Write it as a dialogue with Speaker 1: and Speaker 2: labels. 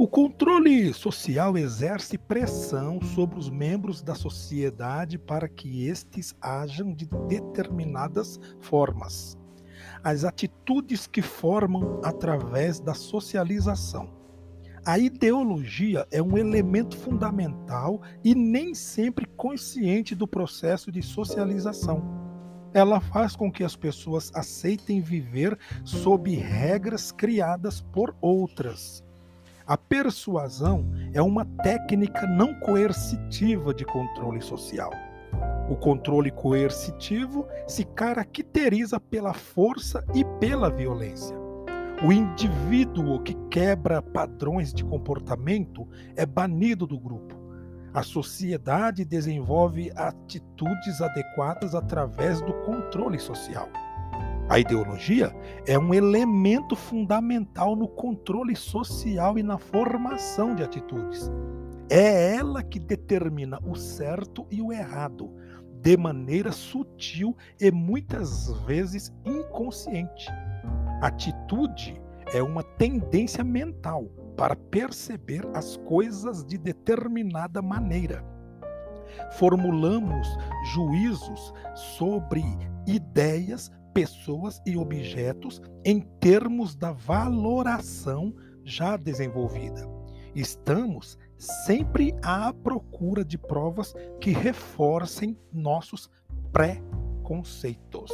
Speaker 1: O controle social exerce pressão sobre os membros da sociedade para que estes ajam de determinadas formas. As atitudes que formam através da socialização. A ideologia é um elemento fundamental e nem sempre consciente do processo de socialização. Ela faz com que as pessoas aceitem viver sob regras criadas por outras a persuasão é uma técnica não coercitiva de controle social. O controle coercitivo se caracteriza pela força e pela violência. O indivíduo que quebra padrões de comportamento é banido do grupo. A sociedade desenvolve atitudes adequadas através do controle social. A ideologia é um elemento fundamental no controle social e na formação de atitudes. É ela que determina o certo e o errado, de maneira sutil e muitas vezes inconsciente. Atitude é uma tendência mental para perceber as coisas de determinada maneira. Formulamos juízos sobre ideias pessoas e objetos em termos da valoração já desenvolvida. Estamos sempre à procura de provas que reforcem nossos pré-conceitos.